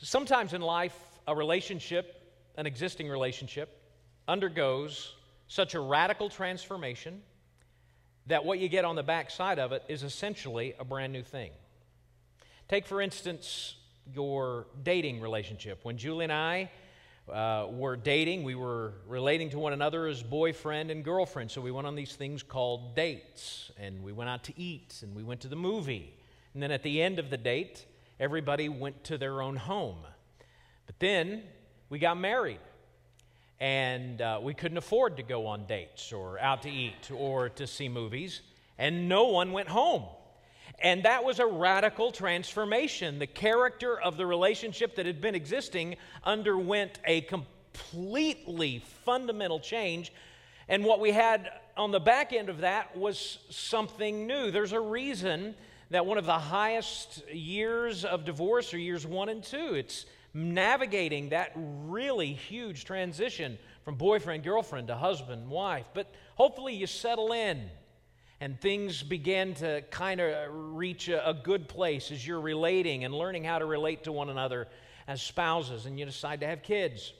Sometimes in life, a relationship, an existing relationship, undergoes such a radical transformation that what you get on the backside of it is essentially a brand new thing. Take, for instance, your dating relationship. When Julie and I uh, were dating, we were relating to one another as boyfriend and girlfriend. So we went on these things called dates, and we went out to eat, and we went to the movie. And then at the end of the date, everybody went to their own home. But then we got married, and uh, we couldn't afford to go on dates or out to eat or to see movies, and no one went home. And that was a radical transformation. The character of the relationship that had been existing underwent a completely fundamental change. And what we had on the back end of that was something new. There's a reason that one of the highest years of divorce are years one and two. It's navigating that really huge transition from boyfriend, girlfriend to husband, wife. But hopefully you settle in and things begin to kind of reach a, a, good place as you're relating and learning how to relate to one another as spouses, and you decide to have kids.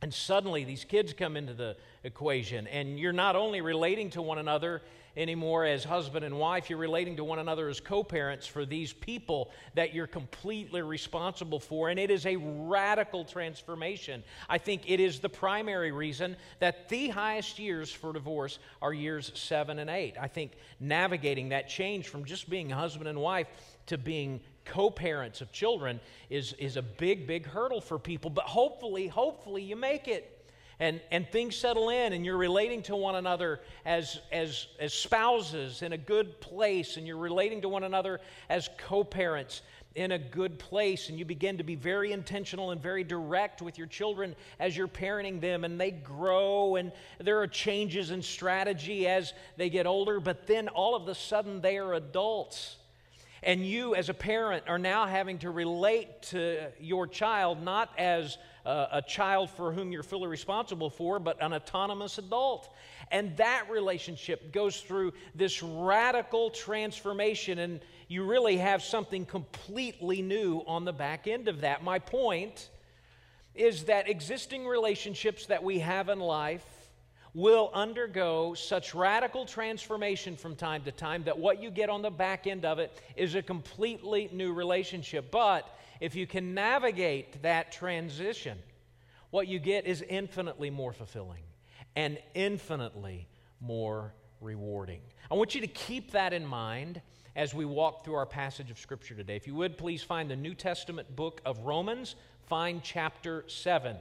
And suddenly these kids come into the equation, and you're not only relating to one another anymore as husband and wife. You're relating to one another as co parents for these people that you're completely responsible for. And it is a radical transformation. I think it is the primary reason that the highest years for divorce are years seven and eight. I think navigating that change from just being husband and wife to being co parents of children is, is a big, big hurdle for people. But hopefully, hopefully, you make it and, and things settle in and you're relating to one another as, as, as spouses in a good place and you're relating to one another as co parents in a good place and you begin to be very intentional and very direct with your children as you're parenting them and they grow and there are changes in strategy as they get older but then all of a sudden they are adults and you as a parent are now having to relate to your child not as a child for whom you're fully responsible for, but an autonomous adult. And that relationship goes through this radical transformation, and you really have something completely new on the back end of that. My point is that existing relationships that we have in life will undergo such radical transformation from time to time that what you get on the back end of it is a completely new relationship. But if you can navigate that transition, what you get is infinitely more fulfilling and infinitely more rewarding. I want you to keep that in mind as we walk through our passage of Scripture today. If you would, please find the New Testament book of Romans, find chapter 7.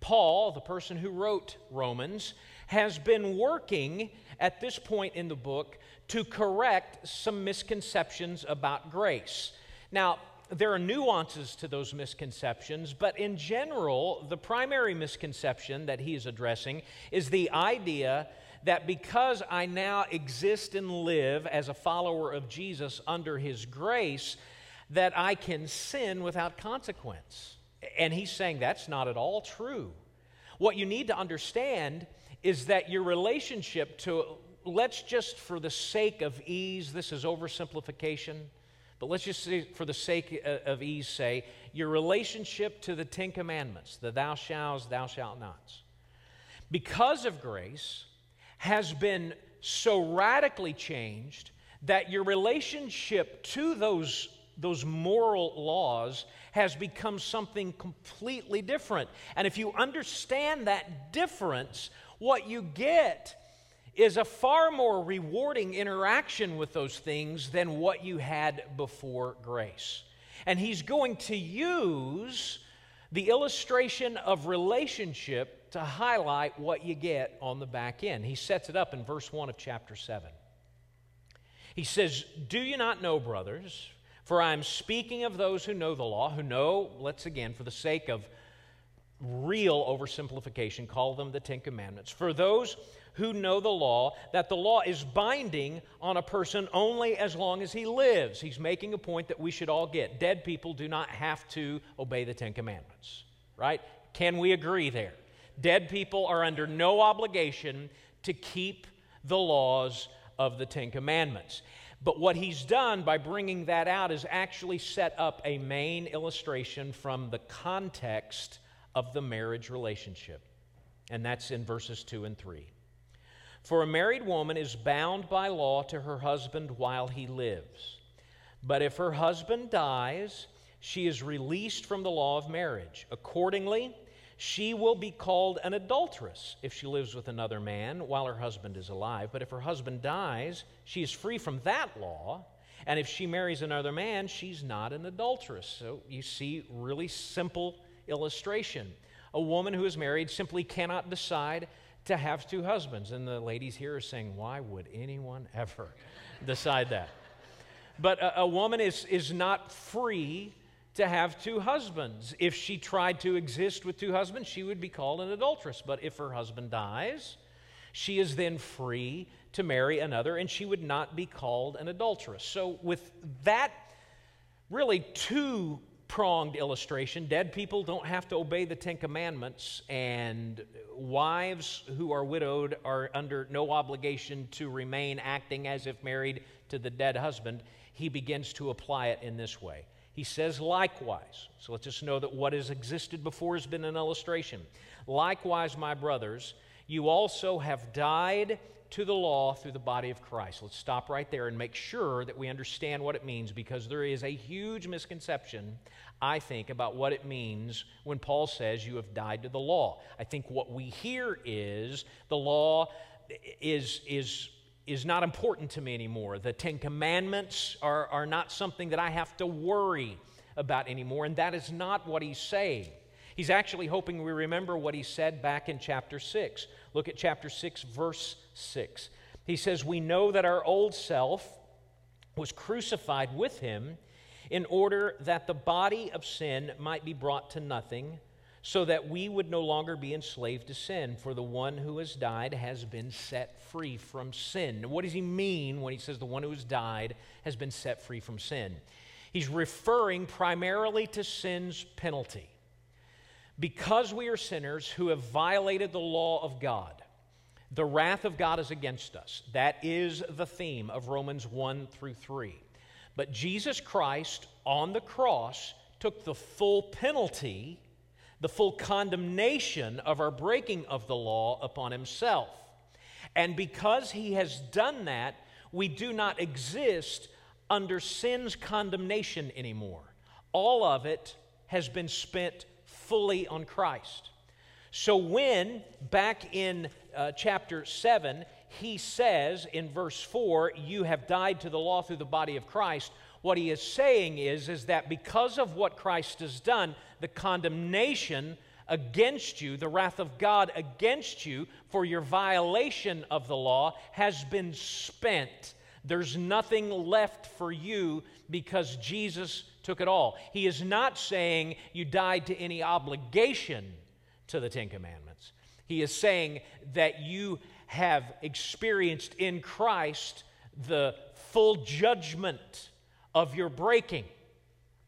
Paul, the person who wrote Romans, has been working at this point in the book to correct some misconceptions about grace. Now, there are nuances to those misconceptions, but in general, the primary misconception that he is addressing is the idea that because I now exist and live as a follower of Jesus under his grace, that I can sin without consequence. And he's saying that's not at all true. What you need to understand is that your relationship to, let's just for the sake of ease, this is oversimplification but let's just say, for the sake of ease, say your relationship to the Ten Commandments, the thou shalt, thou shalt nots, because of grace, has been so radically changed that your relationship to those, those moral laws has become something completely different. And if you understand that difference, what you get is a far more rewarding interaction with those things than what you had before grace. And he's going to use the illustration of relationship to highlight what you get on the back end. He sets it up in verse 1 of chapter 7. He says, Do you not know, brothers? For I am speaking of those who know the law, who know, let's again, for the sake of real oversimplification, call them the Ten Commandments. For those who know the law that the law is binding on a person only as long as he lives. He's making a point that we should all get. Dead people do not have to obey the Ten Commandments, right? Can we agree there? Dead people are under no obligation to keep the laws of the Ten Commandments. But what he's done by bringing that out is actually set up a main illustration from the context of the marriage relationship. And that's in verses 2 and 3. For a married woman is bound by law to her husband while he lives. But if her husband dies, she is released from the law of marriage. Accordingly, she will be called an adulteress if she lives with another man while her husband is alive. But if her husband dies, she is free from that law. And if she marries another man, she's not an adulteress. So you see, really simple illustration. A woman who is married simply cannot decide to have two husbands. And the ladies here are saying, why would anyone ever decide that? But a, a woman is, is not free to have two husbands. If she tried to exist with two husbands, she would be called an adulteress. But if her husband dies, she is then free to marry another and she would not be called an adulteress. So, with that really two pronged illustration, dead people don't have to obey the Ten Commandments, and wives who are widowed are under no obligation to remain acting as if married to the dead husband. He begins to apply it in this way. He says, likewise. So let's just know that what has existed before has been an illustration. Likewise, my brothers, you also have died to the law through the body of Christ. Let's stop right there and make sure that we understand what it means because there is a huge misconception, I think, about what it means when Paul says you have died to the law. I think what we hear is the law is, is is not important to me anymore. The Ten Commandments are, are not something that I have to worry about anymore, and that is not what he's saying. He's actually hoping we remember what he said back in chapter 6. Look at chapter 6, verse 6. He says, We know that our old self was crucified with him in order that the body of sin might be brought to nothing so that we would no longer be enslaved to sin, for the one who has died has been set free from sin. What does he mean when he says the one who has died has been set free from sin? He's referring primarily to sin's penalty. Because we are sinners who have violated the law of God, the wrath of God is against us. That is the theme of Romans 1 through 3. But Jesus Christ on the cross took the full penalty the full condemnation of our breaking of the law upon himself. And because he has done that, we do not exist under sin's condemnation anymore. All of it has been spent fully on Christ. So, when back in uh, chapter 7, he says in verse 4, You have died to the law through the body of Christ, what he is saying is, is that because of what Christ has done, the condemnation against you, the wrath of God against you for your violation of the law has been spent. There's nothing left for you because Jesus took it all. He is not saying you died to any obligation to the Ten Commandments. He is saying that you have experienced in Christ the full judgment of your breaking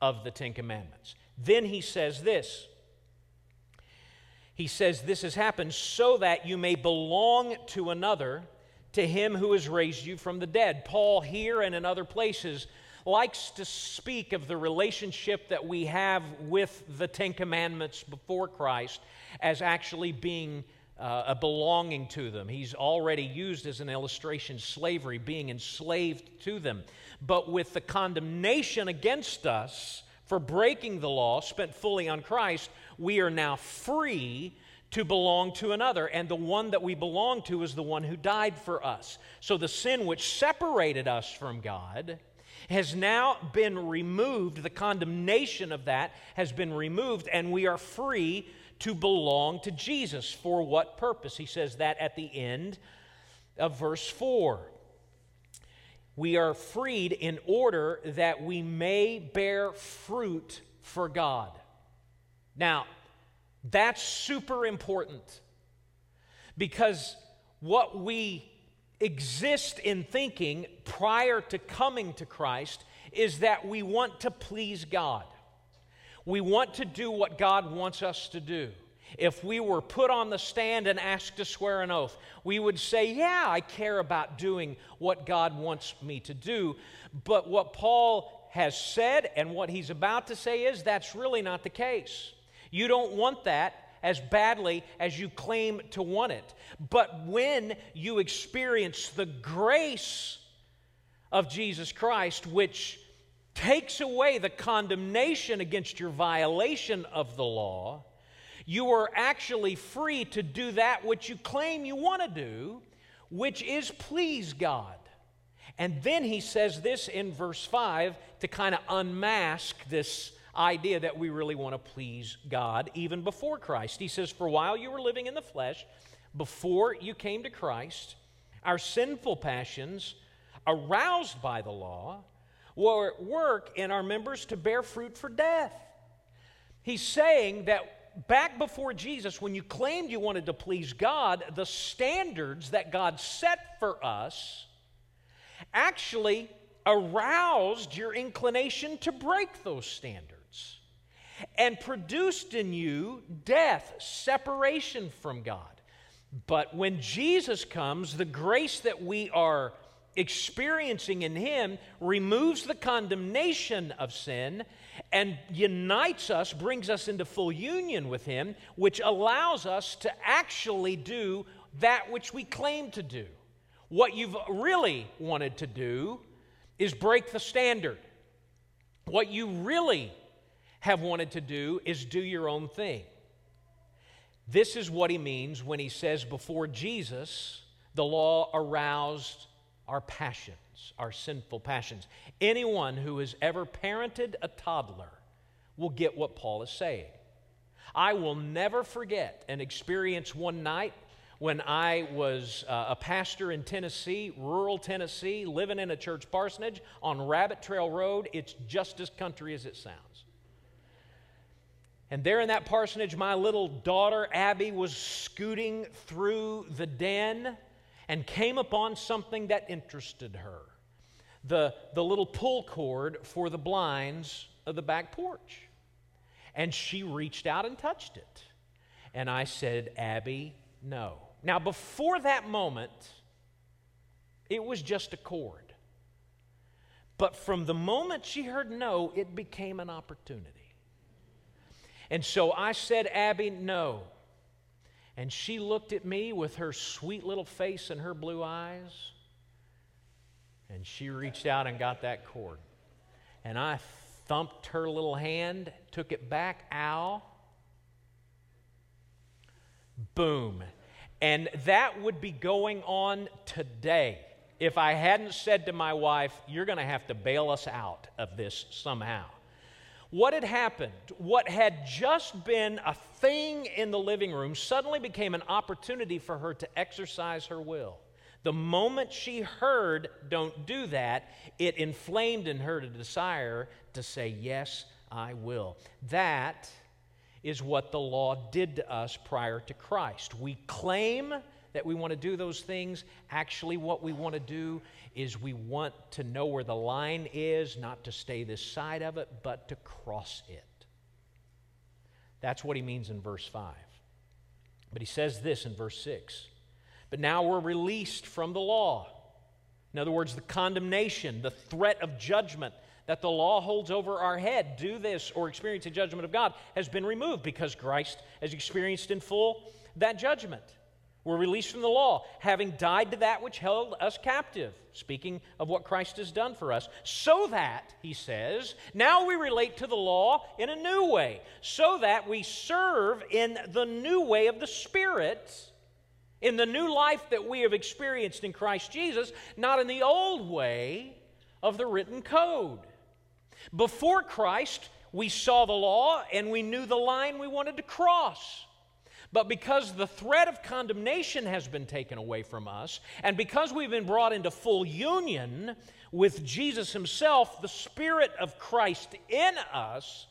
of the Ten Commandments. Then he says this. He says, This has happened so that you may belong to another, to him who has raised you from the dead. Paul, here and in other places, likes to speak of the relationship that we have with the Ten Commandments before Christ as actually being uh, a belonging to them. He's already used as an illustration slavery, being enslaved to them but with the condemnation against us for breaking the law spent fully on Christ, we are now free to belong to another. And the one that we belong to is the one who died for us. So the sin which separated us from God has now been removed. The condemnation of that has been removed, and we are free to belong to Jesus. For what purpose? He says that at the end of verse 4 we are freed in order that we may bear fruit for God. Now, that's super important because what we exist in thinking prior to coming to Christ is that we want to please God. We want to do what God wants us to do. if we were put on the stand and asked to swear an oath, we would say, Yeah, I care about doing what God wants me to do. But what Paul has said and what he's about to say is that's really not the case. You don't want that as badly as you claim to want it. But when you experience the grace of Jesus Christ, which takes away the condemnation against your violation of the law, you are actually free to do that which you claim you want to do, which is please God. And then he says this in verse 5 to kind of unmask this idea that we really want to please God even before Christ. He says, For while you were living in the flesh, before you came to Christ, our sinful passions, aroused by the law, were at work in our members to bear fruit for death. He's saying that back before Jesus, when you claimed you wanted to please God, the standards that God set for us actually aroused your inclination to break those standards and produced in you death, separation from God. But when Jesus comes, the grace that we are experiencing in Him removes the condemnation of sin and unites us, brings us into full union with Him, which allows us to actually do that which we claim to do. What you've really wanted to do is break the standard. What you really have wanted to do is do your own thing. This is what he means when he says, before Jesus, the law aroused our passions, our sinful passions. Anyone who has ever parented a toddler will get what Paul is saying. I will never forget an experience one night when I was uh, a pastor in Tennessee, rural Tennessee, living in a church parsonage on Rabbit Trail Road. It's just as country as it sounds. And there in that parsonage, my little daughter Abby was scooting through the den and came upon something that interested her the, the little pull cord for the blinds of the back porch. And she reached out and touched it. And I said, Abby, no. Now, before that moment, it was just a cord. But from the moment she heard no, it became an opportunity. And so I said, Abby, no. And she looked at me with her sweet little face and her blue eyes. And she reached out and got that cord. And I thumped her little hand, took it back, ow. Boom. And that would be going on today if I hadn't said to my wife, You're going to have to bail us out of this somehow. What had happened, what had just been a thing in the living room, suddenly became an opportunity for her to exercise her will. The moment she heard, don't do that, it inflamed in her the desire to say, Yes, I will. That is what the law did to us prior to Christ. We claim that we want to do those things. Actually, what we want to do is we want to know where the line is, not to stay this side of it, but to cross it. That's what he means in verse 5. But he says this in verse 6 But now we're released from the law. In other words, the condemnation, the threat of judgment that the law holds over our head, do this or experience the judgment of God, has been removed because Christ has experienced in full that judgment. We're released from the law, having died to that which held us captive. Speaking of what Christ has done for us, so that, he says, now we relate to the law in a new way, so that we serve in the new way of the Spirit, in the new life that we have experienced in Christ Jesus, not in the old way of the written code. Before Christ, we saw the law and we knew the line we wanted to cross. But because the threat of condemnation has been taken away from us, and because we've been brought into full union with Jesus Himself, the Spirit of Christ in us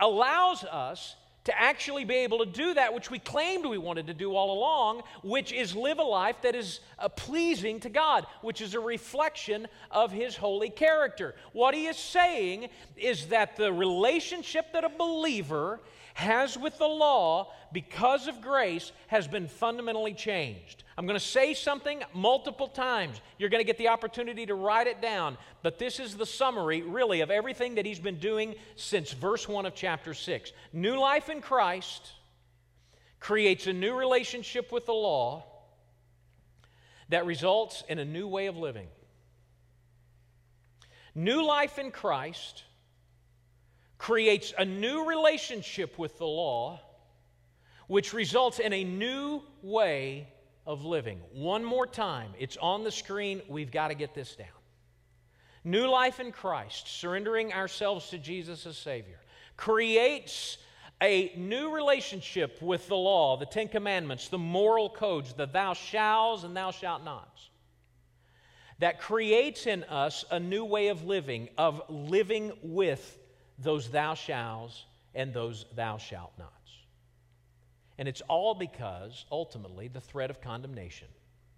allows us to actually be able to do that which we claimed we wanted to do all along, which is live a life that is uh, pleasing to God, which is a reflection of His holy character. What he is saying is that the relationship that a believer has with the law because of grace has been fundamentally changed. I'm going to say something multiple times. You're going to get the opportunity to write it down. But this is the summary, really, of everything that he's been doing since verse 1 of chapter 6. New life in Christ creates a new relationship with the law that results in a new way of living. New life in Christ creates a new relationship with the law, which results in a new way of living. One more time, it's on the screen. We've got to get this down. New life in Christ, surrendering ourselves to Jesus as Savior, creates a new relationship with the law, the Ten Commandments, the moral codes, the thou shalls and thou shalt nots. That creates in us a new way of living, of living with those thou shalls and those thou shalt nots. And it's all because ultimately the threat of condemnation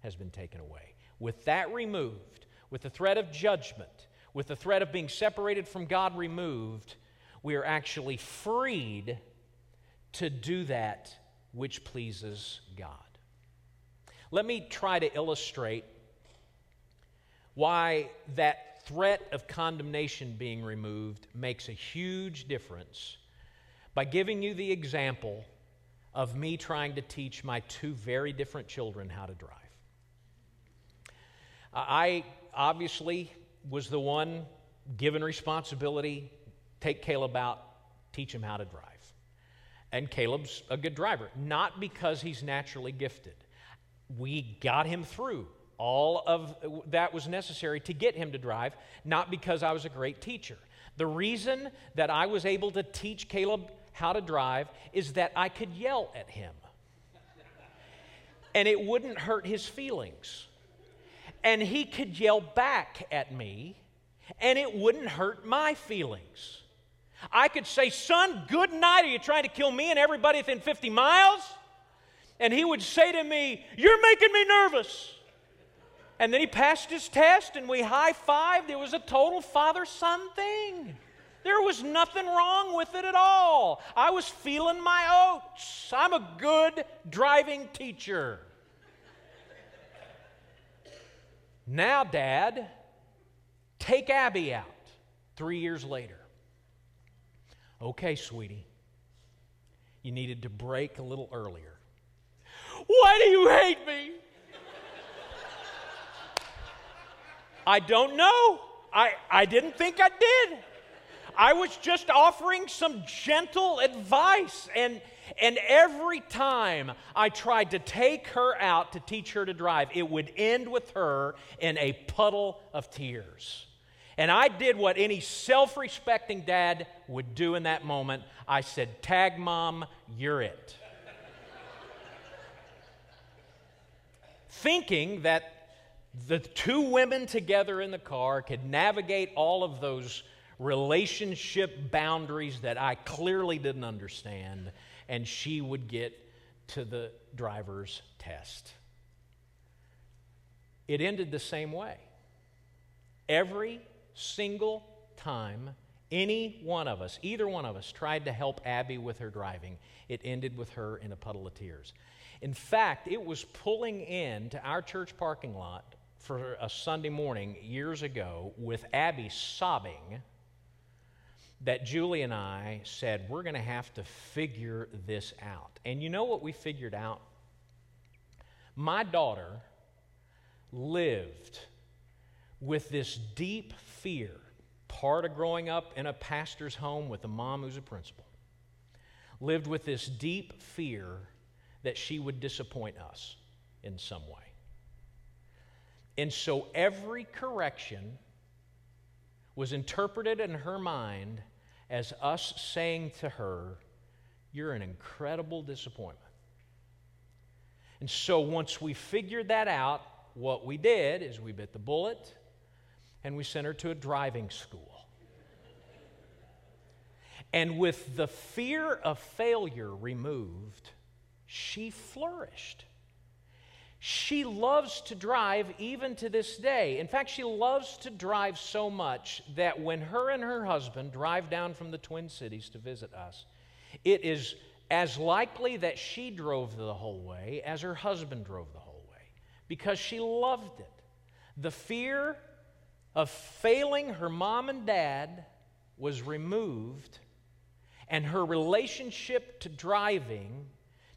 has been taken away. With that removed, with the threat of judgment, with the threat of being separated from God removed, we are actually freed to do that which pleases God. Let me try to illustrate why that threat of condemnation being removed makes a huge difference by giving you the example of me trying to teach my two very different children how to drive. I obviously was the one given responsibility take Caleb out, teach him how to drive. And Caleb's a good driver, not because he's naturally gifted. We got him through all of that was necessary to get him to drive, not because I was a great teacher. The reason that I was able to teach Caleb how to drive is that I could yell at him. And it wouldn't hurt his feelings. And he could yell back at me, and it wouldn't hurt my feelings. I could say, Son, good night. Are you trying to kill me and everybody within 50 miles? And he would say to me, You're making me nervous. And then he passed his test and we high fived. It was a total father son thing. There was nothing wrong with it at all. I was feeling my oats. I'm a good driving teacher. now, Dad, take Abby out three years later. Okay, sweetie, you needed to brake a little earlier. Why do you hate me? I don't know. I, I didn't think I did. I was just offering some gentle advice. And, and every time I tried to take her out to teach her to drive, it would end with her in a puddle of tears. And I did what any self respecting dad would do in that moment. I said, Tag mom, you're it. Thinking that the two women together in the car could navigate all of those relationship boundaries that I clearly didn't understand, and she would get to the driver's test. It ended the same way. Every single time any one of us, either one of us, tried to help Abby with her driving, it ended with her in a puddle of tears. In fact, it was pulling in to our church parking lot for a Sunday morning years ago with Abby sobbing that Julie and I said, We're going to have to figure this out. And you know what we figured out? My daughter lived with this deep fear, part of growing up in a pastor's home with a mom who's a principal, lived with this deep fear that she would disappoint us in some way. And so every correction was interpreted in her mind as us saying to her, You're an incredible disappointment. And so once we figured that out, what we did is we bit the bullet and we sent her to a driving school. And with the fear of failure removed, she flourished. She loves to drive even to this day. In fact, she loves to drive so much that when her and her husband drive down from the Twin Cities to visit us, it is as likely that she drove the whole way as her husband drove the whole way because she loved it. The fear of failing her mom and dad was removed, and her relationship to driving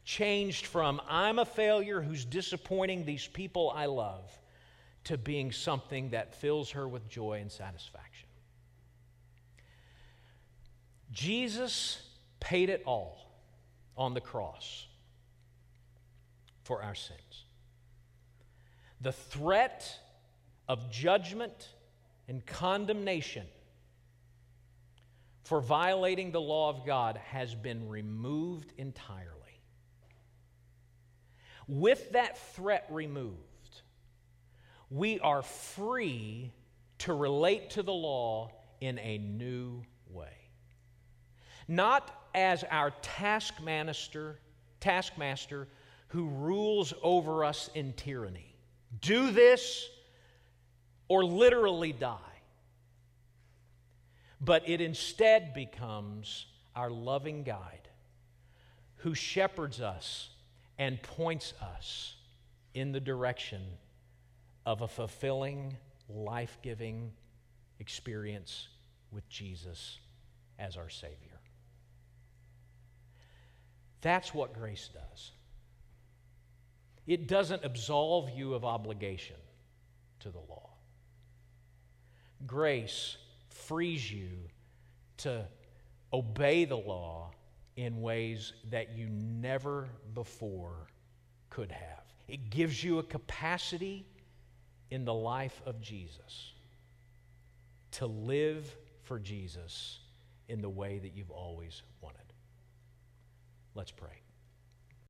changed from I'm a failure who's disappointing these people I love to being something that fills her with joy and satisfaction. Jesus paid it all on the cross for our sins. The threat of judgment and condemnation for violating the law of God has been removed entirely. With that threat removed, we are free to relate to the law in a new way. Not as our taskmaster, taskmaster who rules over us in tyranny. Do this or literally die. But it instead becomes our loving guide who shepherds us and points us in the direction of a fulfilling, life giving experience with Jesus as our Savior. That's what grace does. It doesn't absolve you of obligation to the law. Grace frees you to obey the law in ways that you never before could have. It gives you a capacity in the life of Jesus to live for Jesus in the way that you've always wanted. Let's pray.